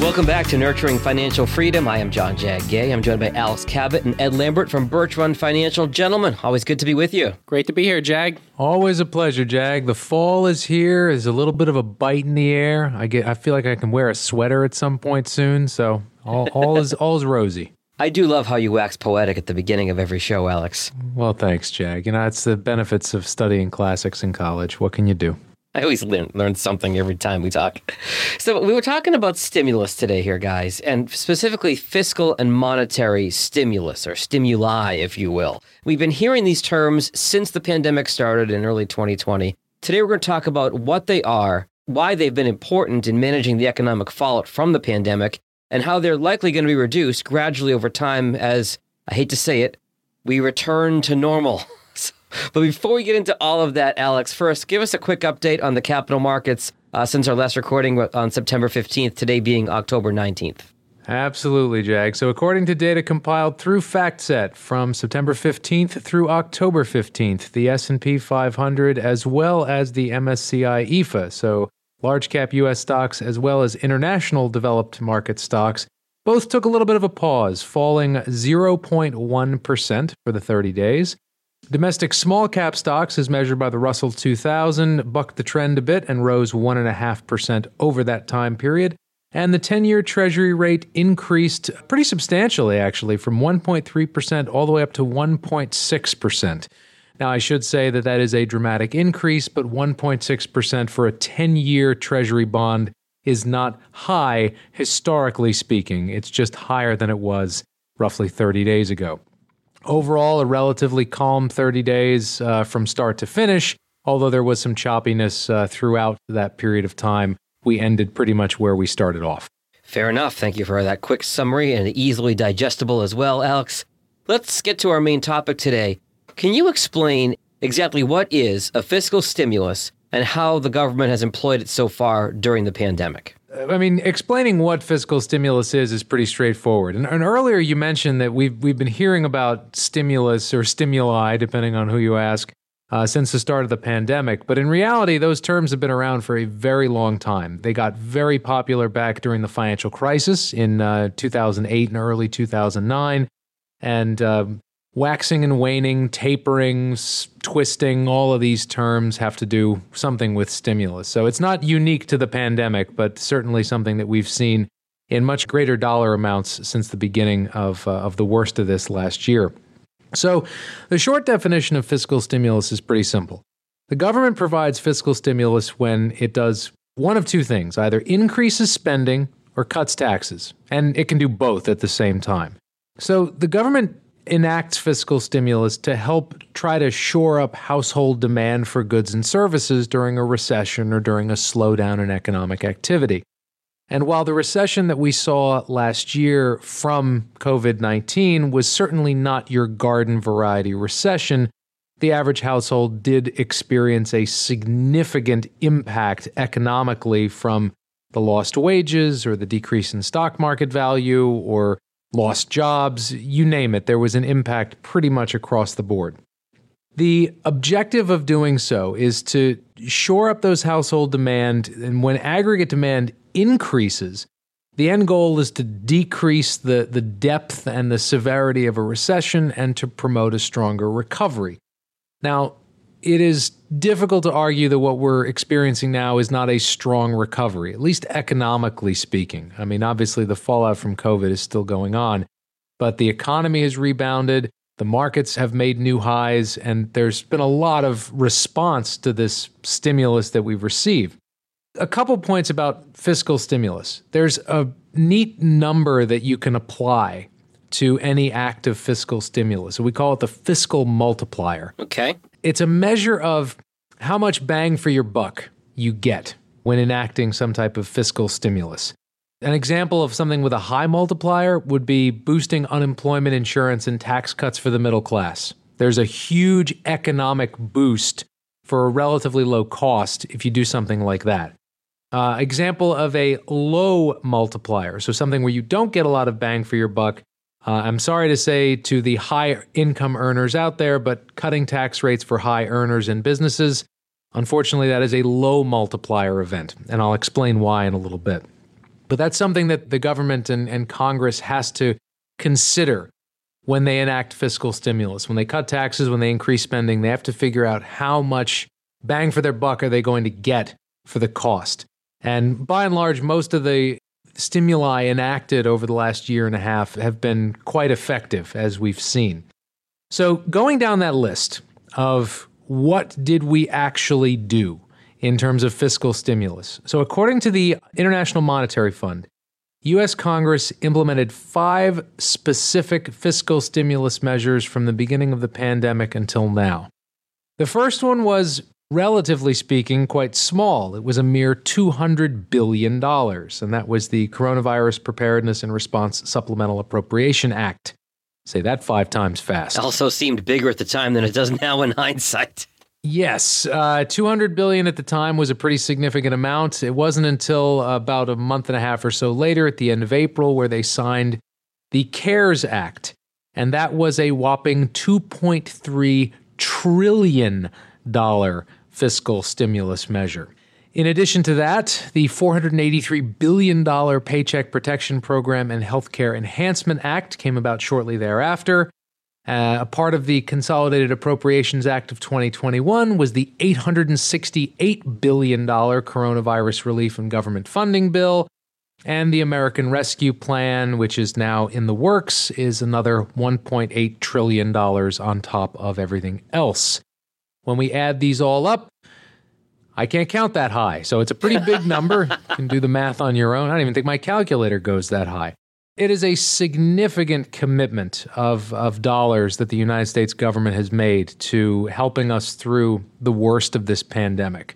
Welcome back to Nurturing Financial Freedom. I am John Jag Gay. I'm joined by Alex Cabot and Ed Lambert from Birch Run Financial. Gentlemen, always good to be with you. Great to be here, Jag. Always a pleasure, Jag. The fall is here. There's a little bit of a bite in the air. I get. I feel like I can wear a sweater at some point soon. So all, all is all is rosy. I do love how you wax poetic at the beginning of every show, Alex. Well, thanks, Jag. You know, it's the benefits of studying classics in college. What can you do? I always learn, learn something every time we talk. So, we were talking about stimulus today, here, guys, and specifically fiscal and monetary stimulus or stimuli, if you will. We've been hearing these terms since the pandemic started in early 2020. Today, we're going to talk about what they are, why they've been important in managing the economic fallout from the pandemic, and how they're likely going to be reduced gradually over time as, I hate to say it, we return to normal. But before we get into all of that, Alex, first, give us a quick update on the capital markets uh, since our last recording on September 15th, today being October 19th. Absolutely, Jag. So, according to data compiled through FactSet from September 15th through October 15th, the S&P 500 as well as the MSCI EAFE, so large cap US stocks as well as international developed market stocks, both took a little bit of a pause, falling 0.1% for the 30 days. Domestic small cap stocks, as measured by the Russell 2000, bucked the trend a bit and rose 1.5% over that time period. And the 10 year Treasury rate increased pretty substantially, actually, from 1.3% all the way up to 1.6%. Now, I should say that that is a dramatic increase, but 1.6% for a 10 year Treasury bond is not high, historically speaking. It's just higher than it was roughly 30 days ago. Overall, a relatively calm 30 days uh, from start to finish, although there was some choppiness uh, throughout that period of time. We ended pretty much where we started off. Fair enough. Thank you for that quick summary and easily digestible as well, Alex. Let's get to our main topic today. Can you explain exactly what is a fiscal stimulus and how the government has employed it so far during the pandemic? I mean, explaining what fiscal stimulus is is pretty straightforward. And, and, earlier you mentioned that we've we've been hearing about stimulus or stimuli, depending on who you ask, uh, since the start of the pandemic. But in reality, those terms have been around for a very long time. They got very popular back during the financial crisis in uh, 2008 and early 2009, and um, waxing and waning, tapering, twisting, all of these terms have to do something with stimulus. So it's not unique to the pandemic, but certainly something that we've seen in much greater dollar amounts since the beginning of, uh, of the worst of this last year. So the short definition of fiscal stimulus is pretty simple. The government provides fiscal stimulus when it does one of two things either increases spending or cuts taxes, and it can do both at the same time. So the government enacts fiscal stimulus to help try to shore up household demand for goods and services during a recession or during a slowdown in economic activity. And while the recession that we saw last year from COVID 19 was certainly not your garden variety recession, the average household did experience a significant impact economically from the lost wages or the decrease in stock market value or lost jobs, you name it. There was an impact pretty much across the board. The objective of doing so is to shore up those household demand, and when aggregate demand increases, the end goal is to decrease the, the depth and the severity of a recession and to promote a stronger recovery. Now, it is difficult to argue that what we're experiencing now is not a strong recovery, at least economically speaking. I mean, obviously, the fallout from COVID is still going on, but the economy has rebounded, the markets have made new highs, and there's been a lot of response to this stimulus that we've received. A couple points about fiscal stimulus. There's a neat number that you can apply to any act of fiscal stimulus. We call it the fiscal multiplier. Okay. It's a measure of how much bang for your buck you get when enacting some type of fiscal stimulus. An example of something with a high multiplier would be boosting unemployment insurance and tax cuts for the middle class. There's a huge economic boost for a relatively low cost if you do something like that. Uh, example of a low multiplier, so something where you don't get a lot of bang for your buck, uh, I'm sorry to say to the high income earners out there, but cutting tax rates for high earners and businesses, unfortunately, that is a low multiplier event, and I'll explain why in a little bit. But that's something that the government and, and Congress has to consider when they enact fiscal stimulus. When they cut taxes, when they increase spending, they have to figure out how much bang for their buck are they going to get for the cost. And by and large, most of the stimuli enacted over the last year and a half have been quite effective, as we've seen. So, going down that list of what did we actually do in terms of fiscal stimulus? So, according to the International Monetary Fund, US Congress implemented five specific fiscal stimulus measures from the beginning of the pandemic until now. The first one was relatively speaking, quite small. It was a mere $200 billion, and that was the Coronavirus Preparedness and Response Supplemental Appropriation Act. Say that five times fast. Also seemed bigger at the time than it does now in hindsight. Yes, uh, 200 billion at the time was a pretty significant amount. It wasn't until about a month and a half or so later, at the end of April, where they signed the CARES Act, and that was a whopping 2.3 trillion dollar fiscal stimulus measure. In addition to that, the $483 billion Paycheck Protection Program and Healthcare Enhancement Act came about shortly thereafter. Uh, a part of the Consolidated Appropriations Act of 2021 was the $868 billion Coronavirus Relief and Government Funding Bill. And the American Rescue Plan, which is now in the works, is another $1.8 trillion on top of everything else. When we add these all up, I can't count that high. So it's a pretty big number. you can do the math on your own. I don't even think my calculator goes that high. It is a significant commitment of, of dollars that the United States government has made to helping us through the worst of this pandemic.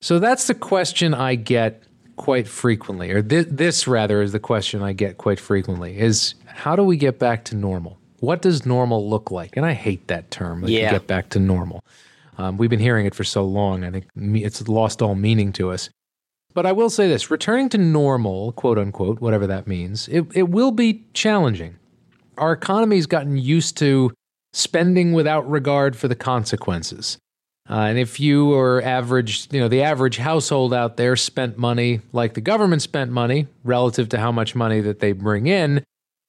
So that's the question I get quite frequently, or th- this rather is the question I get quite frequently is how do we get back to normal? What does normal look like? And I hate that term, like Yeah. get back to normal. Um, we've been hearing it for so long. I think it's lost all meaning to us. But I will say this returning to normal, quote unquote, whatever that means, it, it will be challenging. Our economy's gotten used to spending without regard for the consequences. Uh, and if you are average, you know, the average household out there spent money like the government spent money relative to how much money that they bring in,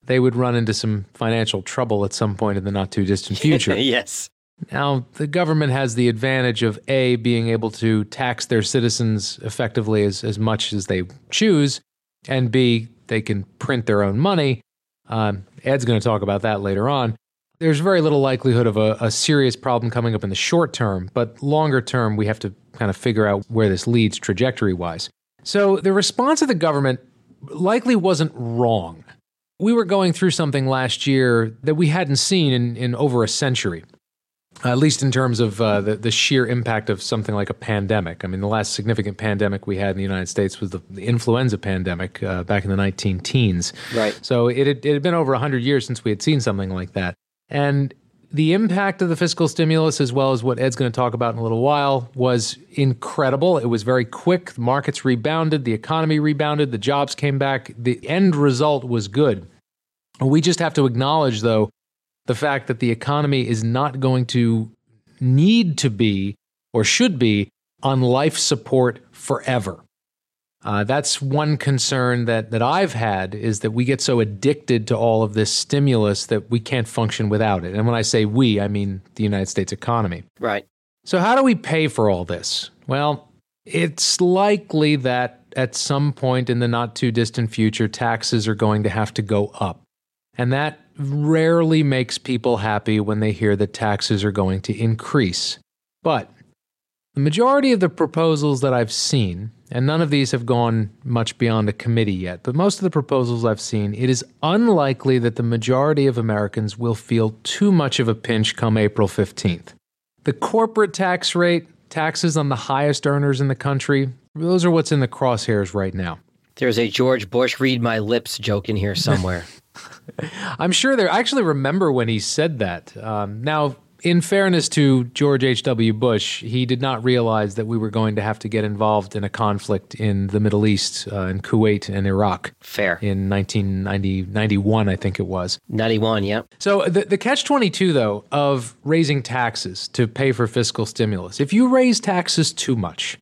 they would run into some financial trouble at some point in the not too distant future. yes. Now, the government has the advantage of A, being able to tax their citizens effectively as, as much as they choose, and B, they can print their own money. Um, Ed's going to talk about that later on. There's very little likelihood of a, a serious problem coming up in the short term, but longer term, we have to kind of figure out where this leads trajectory wise. So, the response of the government likely wasn't wrong. We were going through something last year that we hadn't seen in, in over a century at least in terms of uh, the, the sheer impact of something like a pandemic. I mean, the last significant pandemic we had in the United States was the, the influenza pandemic uh, back in the 19 teens. Right. So it had, it had been over 100 years since we had seen something like that. And the impact of the fiscal stimulus, as well as what Ed's going to talk about in a little while, was incredible. It was very quick. The markets rebounded, the economy rebounded, the jobs came back. The end result was good. We just have to acknowledge, though, the fact that the economy is not going to need to be or should be on life support forever. Uh, that's one concern that, that I've had is that we get so addicted to all of this stimulus that we can't function without it. And when I say we, I mean the United States economy. Right. So, how do we pay for all this? Well, it's likely that at some point in the not too distant future, taxes are going to have to go up. And that rarely makes people happy when they hear that taxes are going to increase. But the majority of the proposals that I've seen, and none of these have gone much beyond a committee yet, but most of the proposals I've seen, it is unlikely that the majority of Americans will feel too much of a pinch come April 15th. The corporate tax rate, taxes on the highest earners in the country, those are what's in the crosshairs right now. There's a George Bush read my lips joke in here somewhere. I'm sure there. I actually remember when he said that. Um, now, in fairness to George H.W. Bush, he did not realize that we were going to have to get involved in a conflict in the Middle East, uh, in Kuwait and Iraq Fair. in 1991, I think it was. 91, yep. So the, the catch 22, though, of raising taxes to pay for fiscal stimulus, if you raise taxes too much,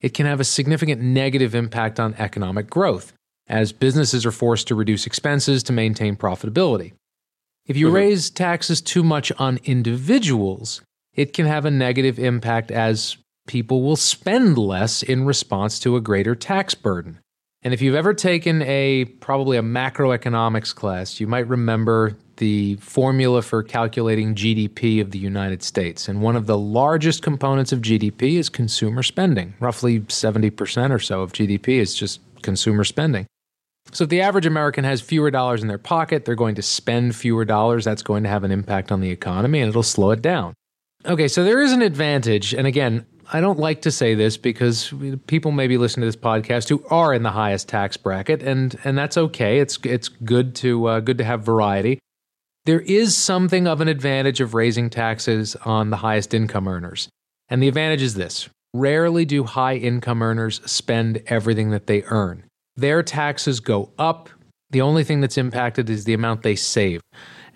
it can have a significant negative impact on economic growth. as businesses are forced to reduce expenses to maintain profitability. If you mm-hmm. raise taxes too much on individuals, it can have a negative impact as people will spend less in response to a greater tax burden. And if you've ever taken a probably a macroeconomics class, you might remember the formula for calculating GDP of the United States. And one of the largest components of GDP is consumer spending. Roughly 70% or so of GDP is just consumer spending. So if the average American has fewer dollars in their pocket, they're going to spend fewer dollars. That's going to have an impact on the economy and it'll slow it down. Okay, so there is an advantage. And again, I don't like to say this because people maybe listen to this podcast who are in the highest tax bracket, and and that's okay. It's it's good to uh, good to have variety. There is something of an advantage of raising taxes on the highest income earners, and the advantage is this: rarely do high income earners spend everything that they earn. Their taxes go up. The only thing that's impacted is the amount they save.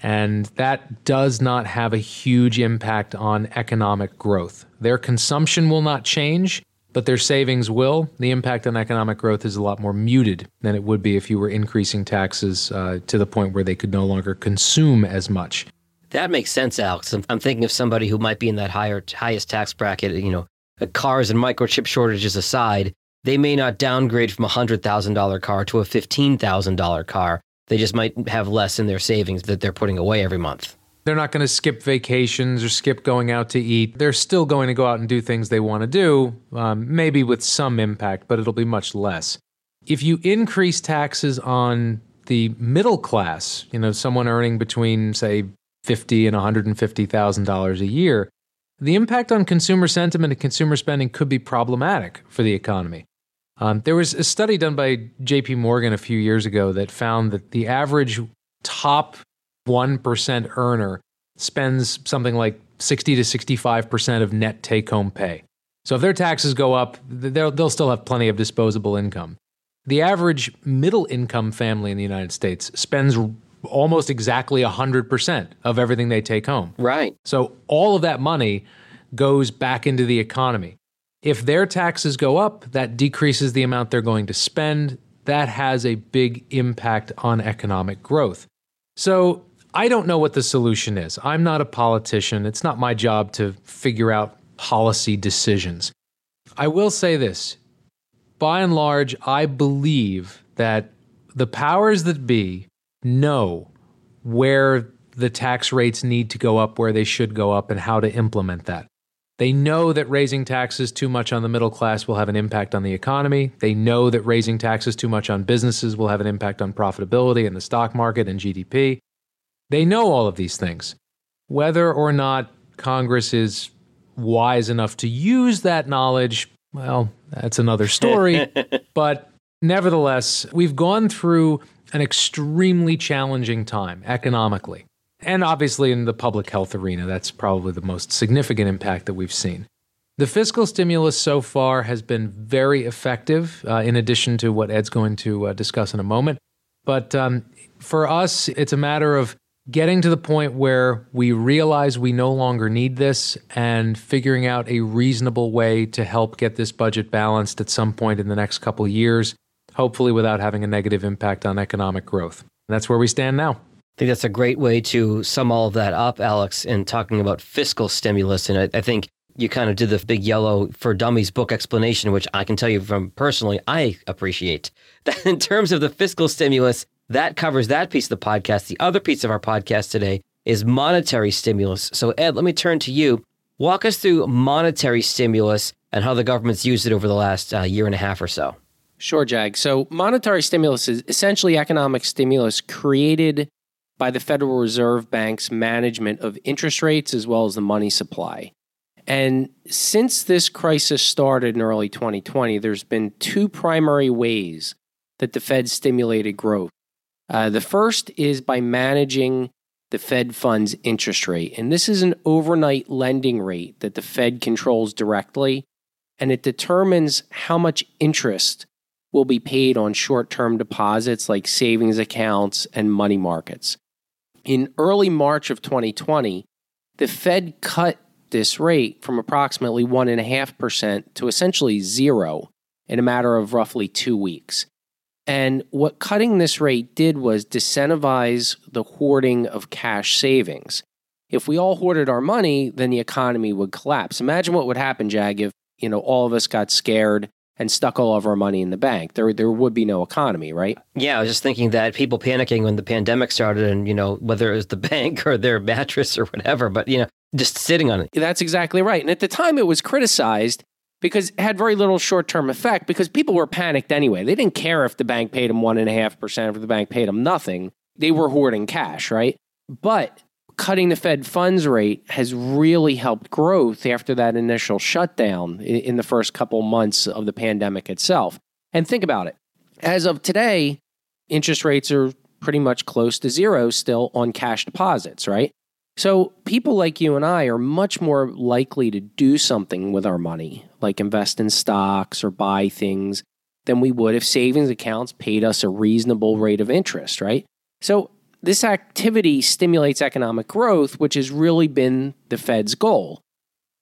And that does not have a huge impact on economic growth. Their consumption will not change, but their savings will. The impact on economic growth is a lot more muted than it would be if you were increasing taxes uh, to the point where they could no longer consume as much. That makes sense, Alex. I'm thinking of somebody who might be in that higher, highest tax bracket. You know, cars and microchip shortages aside, they may not downgrade from a hundred thousand dollar car to a fifteen thousand dollar car they just might have less in their savings that they're putting away every month. They're not going to skip vacations or skip going out to eat. They're still going to go out and do things they want to do, um, maybe with some impact, but it'll be much less. If you increase taxes on the middle class, you know, someone earning between, say, fifty and one hundred and fifty thousand dollars a year, the impact on consumer sentiment and consumer spending could be problematic for the economy. Um, there was a study done by JP Morgan a few years ago that found that the average top 1% earner spends something like 60 to 65% of net take home pay. So if their taxes go up, they'll, they'll still have plenty of disposable income. The average middle income family in the United States spends almost exactly 100% of everything they take home. Right. So all of that money goes back into the economy. If their taxes go up, that decreases the amount they're going to spend. That has a big impact on economic growth. So I don't know what the solution is. I'm not a politician. It's not my job to figure out policy decisions. I will say this by and large, I believe that the powers that be know where the tax rates need to go up, where they should go up, and how to implement that. They know that raising taxes too much on the middle class will have an impact on the economy. They know that raising taxes too much on businesses will have an impact on profitability and the stock market and GDP. They know all of these things. Whether or not Congress is wise enough to use that knowledge, well, that's another story. but nevertheless, we've gone through an extremely challenging time economically. And obviously, in the public health arena, that's probably the most significant impact that we've seen. The fiscal stimulus so far has been very effective, uh, in addition to what Ed's going to uh, discuss in a moment. But um, for us, it's a matter of getting to the point where we realize we no longer need this and figuring out a reasonable way to help get this budget balanced at some point in the next couple years, hopefully without having a negative impact on economic growth. And that's where we stand now. I think that's a great way to sum all of that up, Alex, in talking about fiscal stimulus. And I, I think you kind of did the big yellow for dummies book explanation, which I can tell you from personally, I appreciate. That in terms of the fiscal stimulus, that covers that piece of the podcast. The other piece of our podcast today is monetary stimulus. So, Ed, let me turn to you. Walk us through monetary stimulus and how the government's used it over the last uh, year and a half or so. Sure, Jag. So, monetary stimulus is essentially economic stimulus created by the Federal Reserve Bank's management of interest rates as well as the money supply. And since this crisis started in early 2020, there's been two primary ways that the Fed stimulated growth. Uh, the first is by managing the Fed funds interest rate. And this is an overnight lending rate that the Fed controls directly, and it determines how much interest will be paid on short term deposits like savings accounts and money markets in early March of 2020, the Fed cut this rate from approximately 1.5% to essentially zero in a matter of roughly two weeks. And what cutting this rate did was disincentivize the hoarding of cash savings. If we all hoarded our money, then the economy would collapse. Imagine what would happen, Jag, if you know all of us got scared and stuck all of our money in the bank. There, there would be no economy, right? Yeah, I was just thinking that people panicking when the pandemic started, and you know whether it was the bank or their mattress or whatever, but you know just sitting on it. That's exactly right. And at the time, it was criticized because it had very little short term effect because people were panicked anyway. They didn't care if the bank paid them one and a half percent, if the bank paid them nothing. They were hoarding cash, right? But cutting the Fed funds rate has really helped growth after that initial shutdown in the first couple months of the pandemic itself. And think about it. As of today, interest rates are pretty much close to zero still on cash deposits, right? So people like you and I are much more likely to do something with our money, like invest in stocks or buy things, than we would if savings accounts paid us a reasonable rate of interest, right? So this activity stimulates economic growth, which has really been the Fed's goal.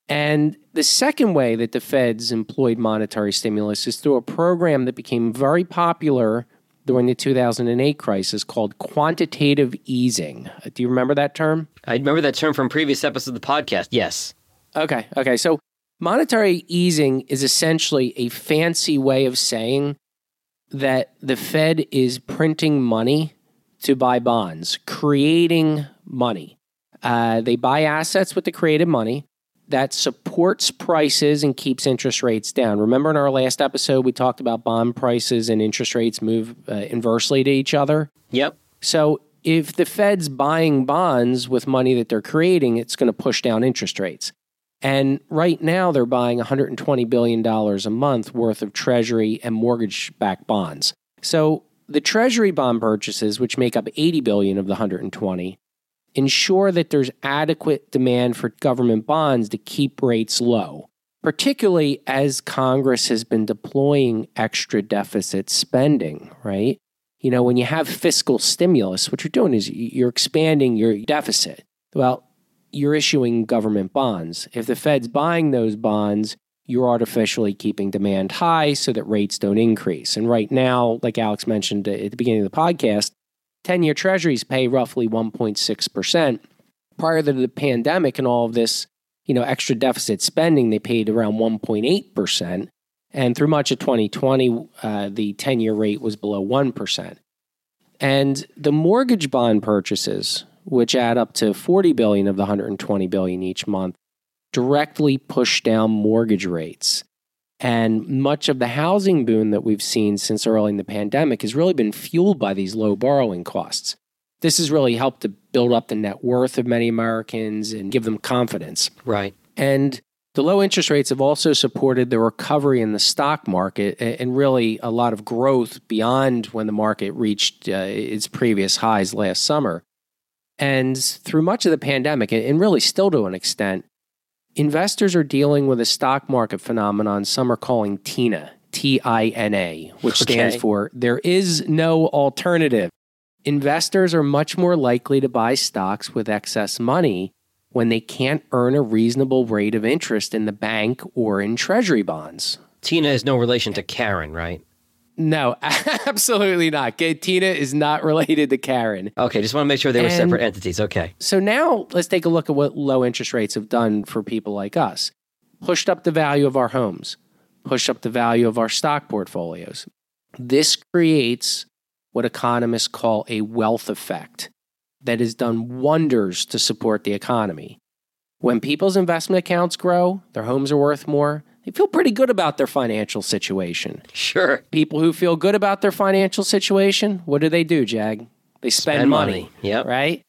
And the second way that the Feds employed monetary stimulus is through a program that became very popular during the 2008 crisis called quantitative easing. Uh, do you remember that term? I remember that term from previous episodes of the podcast. Yes. Okay. Okay. So monetary easing is essentially a fancy way of saying that the Fed is printing money to buy bonds, creating money. Uh, they buy assets with the created money that supports prices and keeps interest rates down. Remember in our last episode, we talked about bond prices and interest rates move uh, inversely to each other? Yep. So if the Fed's buying bonds with money that they're creating, it's going to push down interest rates. And right now, they're buying $120 billion a month worth of Treasury and mortgage backed bonds. So the Treasury bond purchases, which make up 80 billion of the 120, ensure that there's adequate demand for government bonds to keep rates low, particularly as Congress has been deploying extra deficit spending, right? You know, when you have fiscal stimulus, what you're doing is you're expanding your deficit. Well, you're issuing government bonds. If the Fed's buying those bonds, you're artificially keeping demand high so that rates don't increase. And right now, like Alex mentioned at the beginning of the podcast, 10 year treasuries pay roughly 1.6%. Prior to the pandemic and all of this, you know, extra deficit spending, they paid around 1.8%. And through much of 2020, uh, the 10 year rate was below 1%. And the mortgage bond purchases, which add up to 40 billion of the 120 billion each month, directly push down mortgage rates. And much of the housing boom that we've seen since early in the pandemic has really been fueled by these low borrowing costs. This has really helped to build up the net worth of many Americans and give them confidence. Right. And the low interest rates have also supported the recovery in the stock market and really a lot of growth beyond when the market reached uh, its previous highs last summer. And through much of the pandemic, and really still to an extent, Investors are dealing with a stock market phenomenon some are calling TINA, T I N A, which okay. stands for There is no alternative. Investors are much more likely to buy stocks with excess money when they can't earn a reasonable rate of interest in the bank or in treasury bonds. Tina is no relation to Karen, right? No, absolutely not. Tina is not related to Karen. Okay, just want to make sure they were and separate entities. Okay. So now let's take a look at what low interest rates have done for people like us. Pushed up the value of our homes, pushed up the value of our stock portfolios. This creates what economists call a wealth effect that has done wonders to support the economy. When people's investment accounts grow, their homes are worth more, they feel pretty good about their financial situation. Sure. People who feel good about their financial situation, what do they do, Jag? They spend, spend money. money. Yep. Right?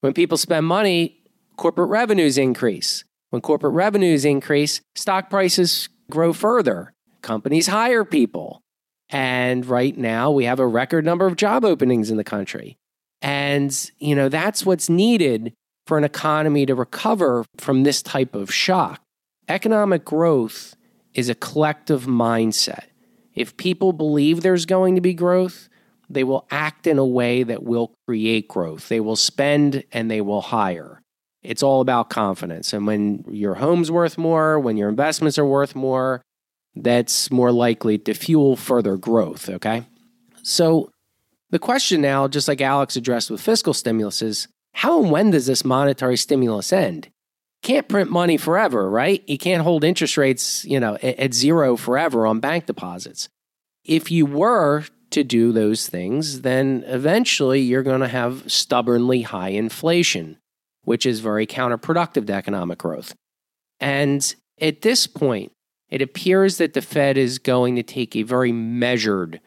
When people spend money, corporate revenues increase. When corporate revenues increase, stock prices grow further. Companies hire people. And right now, we have a record number of job openings in the country. And, you know, that's what's needed for an economy to recover from this type of shock. Economic growth is a collective mindset. If people believe there's going to be growth, they will act in a way that will create growth. They will spend and they will hire. It's all about confidence. And when your home's worth more, when your investments are worth more, that's more likely to fuel further growth, okay? So the question now, just like Alex addressed with fiscal stimulus, is how and when does this monetary stimulus end? Can't print money forever, right? You can't hold interest rates, you know, at, at zero forever on bank deposits. If you were to do those things, then eventually you're going to have stubbornly high inflation, which is very counterproductive to economic growth. And at this point, it appears that the Fed is going to take a very measured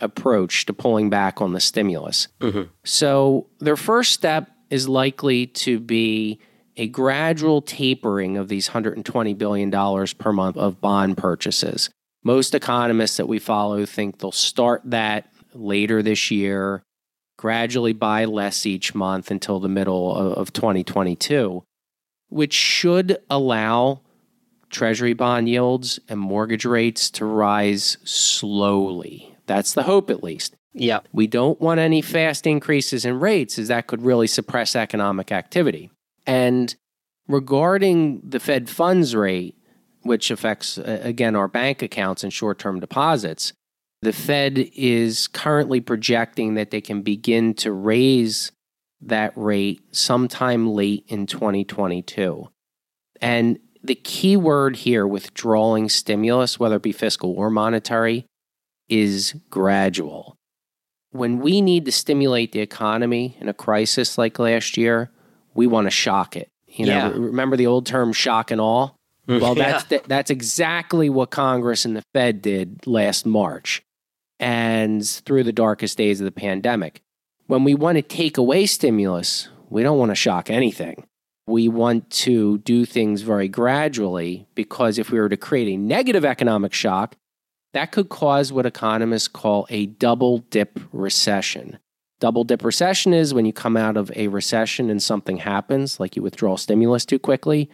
approach to pulling back on the stimulus. Mm-hmm. So, their first step is likely to be a gradual tapering of these $120 billion per month of bond purchases. Most economists that we follow think they'll start that later this year, gradually buy less each month until the middle of 2022, which should allow treasury bond yields and mortgage rates to rise slowly. That's the hope, at least. Yeah. We don't want any fast increases in rates, as that could really suppress economic activity. And regarding the Fed funds rate, which affects, uh, again, our bank accounts and short term deposits, the Fed is currently projecting that they can begin to raise that rate sometime late in 2022. And the key word here, withdrawing stimulus, whether it be fiscal or monetary, is gradual. When we need to stimulate the economy in a crisis like last year, we want to shock it. You know, yeah. remember the old term shock and awe? Mm, well, that's yeah. that's exactly what Congress and the Fed did last March and through the darkest days of the pandemic. When we want to take away stimulus, we don't want to shock anything. We want to do things very gradually because if we were to create a negative economic shock, that could cause what economists call a double dip recession. Double dip recession is when you come out of a recession and something happens, like you withdraw stimulus too quickly,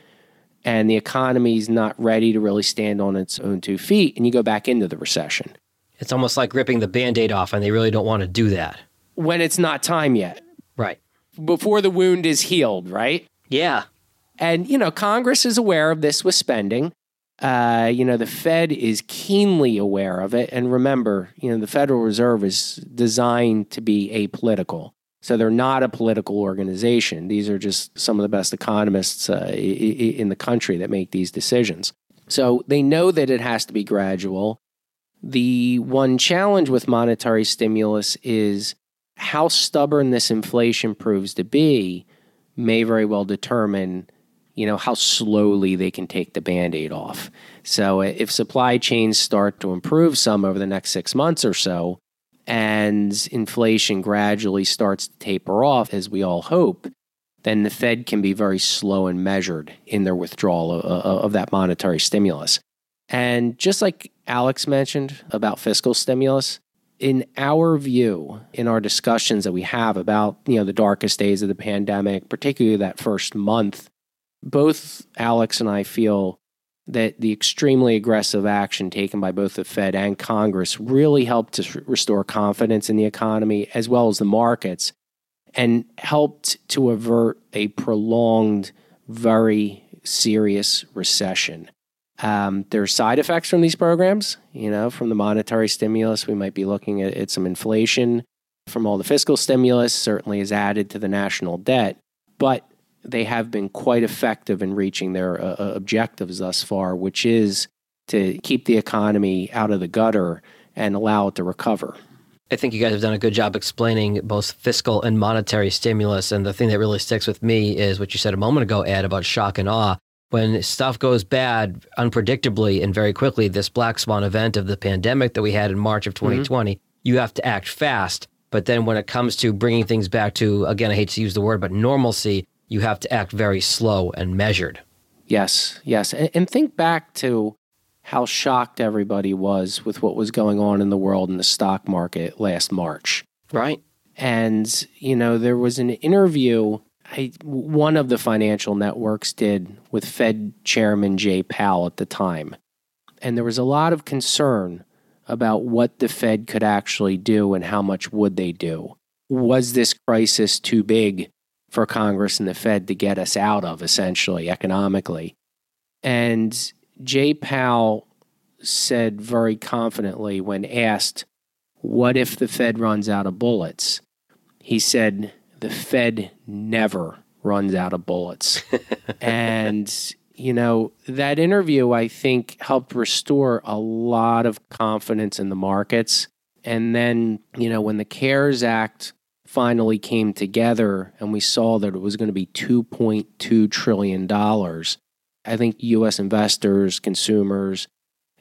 and the economy is not ready to really stand on its own two feet, and you go back into the recession. It's almost like ripping the band aid off, and they really don't want to do that. When it's not time yet. Right. Before the wound is healed, right? Yeah. And, you know, Congress is aware of this with spending. Uh, you know, the Fed is keenly aware of it. And remember, you know, the Federal Reserve is designed to be apolitical. So they're not a political organization. These are just some of the best economists uh, in the country that make these decisions. So they know that it has to be gradual. The one challenge with monetary stimulus is how stubborn this inflation proves to be may very well determine you know how slowly they can take the band-aid off. So uh, if supply chains start to improve some over the next six months or so and inflation gradually starts to taper off as we all hope then the fed can be very slow and measured in their withdrawal of, of that monetary stimulus. And just like alex mentioned about fiscal stimulus in our view, in our discussions that we have about you know the darkest days of the pandemic, particularly that first month, both Alex and I feel that the extremely aggressive action taken by both the Fed and Congress really helped to restore confidence in the economy as well as the markets and helped to avert a prolonged, very serious recession. Um, there are side effects from these programs. You know, from the monetary stimulus, we might be looking at, at some inflation. From all the fiscal stimulus, certainly is added to the national debt. But they have been quite effective in reaching their uh, uh, objectives thus far, which is to keep the economy out of the gutter and allow it to recover. I think you guys have done a good job explaining both fiscal and monetary stimulus. And the thing that really sticks with me is what you said a moment ago, Ed, about shock and awe when stuff goes bad unpredictably and very quickly, this black swan event of the pandemic that we had in March of 2020, mm-hmm. you have to act fast. But then when it comes to bringing things back to, again, I hate to use the word, but normalcy, you have to act very slow and measured. Yes, yes. And, and think back to how shocked everybody was with what was going on in the world in the stock market last March. Right. And, you know, there was an interview I, one of the financial networks did with Fed Chairman Jay Powell at the time. And there was a lot of concern about what the Fed could actually do and how much would they do. Was this crisis too big for Congress and the Fed to get us out of, essentially, economically? And Jay Powell said very confidently when asked What if the Fed runs out of bullets? He said, The Fed never runs out of bullets. and, you know, that interview, I think, helped restore a lot of confidence in the markets. And then, you know, when the CARES Act finally came together and we saw that it was going to be $2.2 trillion, I think US investors, consumers,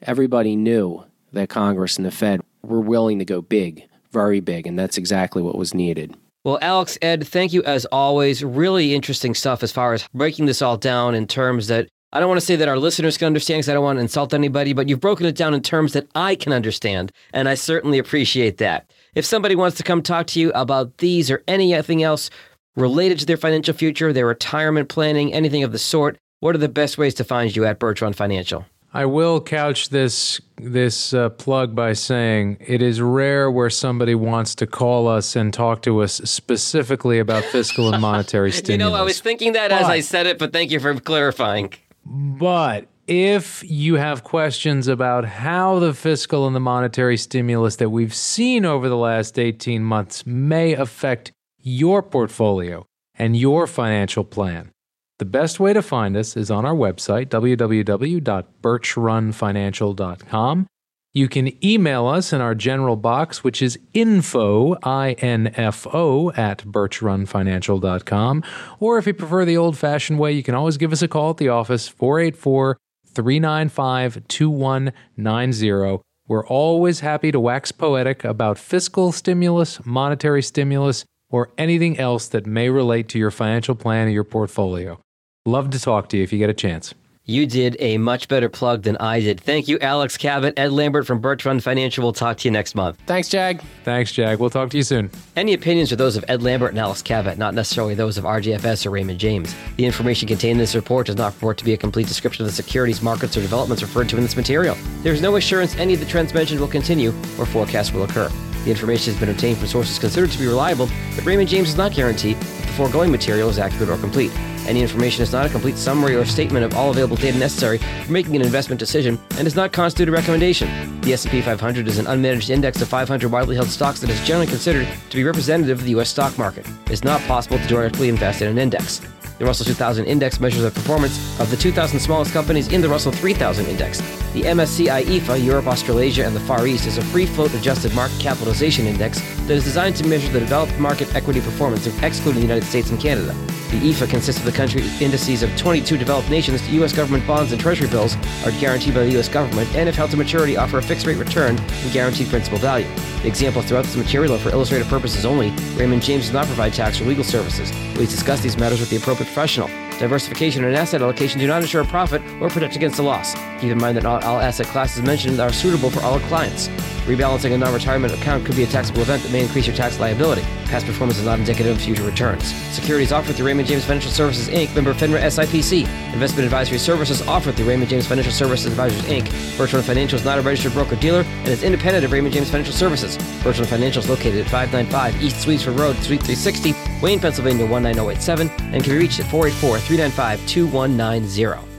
everybody knew that Congress and the Fed were willing to go big, very big, and that's exactly what was needed. Well, Alex, Ed, thank you as always. Really interesting stuff as far as breaking this all down in terms that I don't want to say that our listeners can understand because I don't want to insult anybody, but you've broken it down in terms that I can understand, and I certainly appreciate that. If somebody wants to come talk to you about these or anything else related to their financial future, their retirement planning, anything of the sort, what are the best ways to find you at Birch Run Financial? I will couch this this uh, plug by saying it is rare where somebody wants to call us and talk to us specifically about fiscal and monetary stimulus. you know, I was thinking that but, as I said it, but thank you for clarifying. But if you have questions about how the fiscal and the monetary stimulus that we've seen over the last 18 months may affect your portfolio and your financial plan, the best way to find us is on our website, www.birchrunfinancial.com. You can email us in our general box, which is info, I-N-F-O, at birchrunfinancial.com. Or if you prefer the old-fashioned way, you can always give us a call at the office, 484 395 2190. We're always happy to wax poetic about fiscal stimulus, monetary stimulus, or anything else that may relate to your financial plan or your portfolio. Love to talk to you if you get a chance. You did a much better plug than I did. Thank you, Alex Cabot, Ed Lambert from Birch Run Financial. We'll talk to you next month. Thanks, Jag. Thanks, Jag. We'll talk to you soon. Any opinions are those of Ed Lambert and Alex Cabot, not necessarily those of RJFS or Raymond James. The information contained in this report does not purport to be a complete description of the securities, markets, or developments referred to in this material. There is no assurance any of the trends mentioned will continue or forecasts will occur. The information has been obtained from sources considered to be reliable, but Raymond James does not guarantee that the foregoing material is accurate or complete. Any information is not a complete summary or statement of all available data necessary for making an investment decision and does not constitute a recommendation. The S&P 500 is an unmanaged index of 500 widely held stocks that is generally considered to be representative of the U.S. stock market. It is not possible to directly invest in an index. The Russell 2000 Index measures the performance of the 2,000 smallest companies in the Russell 3000 Index. The MSCI EAFE, Europe, Australasia, and the Far East, is a free float adjusted market capitalization index that is designed to measure the developed market equity performance, excluding the United States and Canada. The EAFE consists of the country indices of 22 developed nations. U.S. government bonds and treasury bills are guaranteed by the U.S. government and, if held to maturity, offer a fixed rate return and guaranteed principal value. The examples throughout this material are for illustrative purposes only. Raymond James does not provide tax or legal services. Please discuss these matters with the appropriate professional. Diversification and asset allocation do not ensure a profit or protect against a loss. Keep in mind that not all asset classes mentioned are suitable for all clients. Rebalancing a non retirement account could be a taxable event that may increase your tax liability. Past performance is not indicative of future returns. Securities offered through Raymond James Financial Services Inc., member FINRA SIPC. Investment advisory services offered through Raymond James Financial Services Advisors Inc. Run Financial is not a registered broker dealer and is independent of Raymond James Financial Services. Run Financial is located at 595 East Swedesford Road, Suite 360, Wayne, Pennsylvania 19087, and can be reached at 484 395 2190.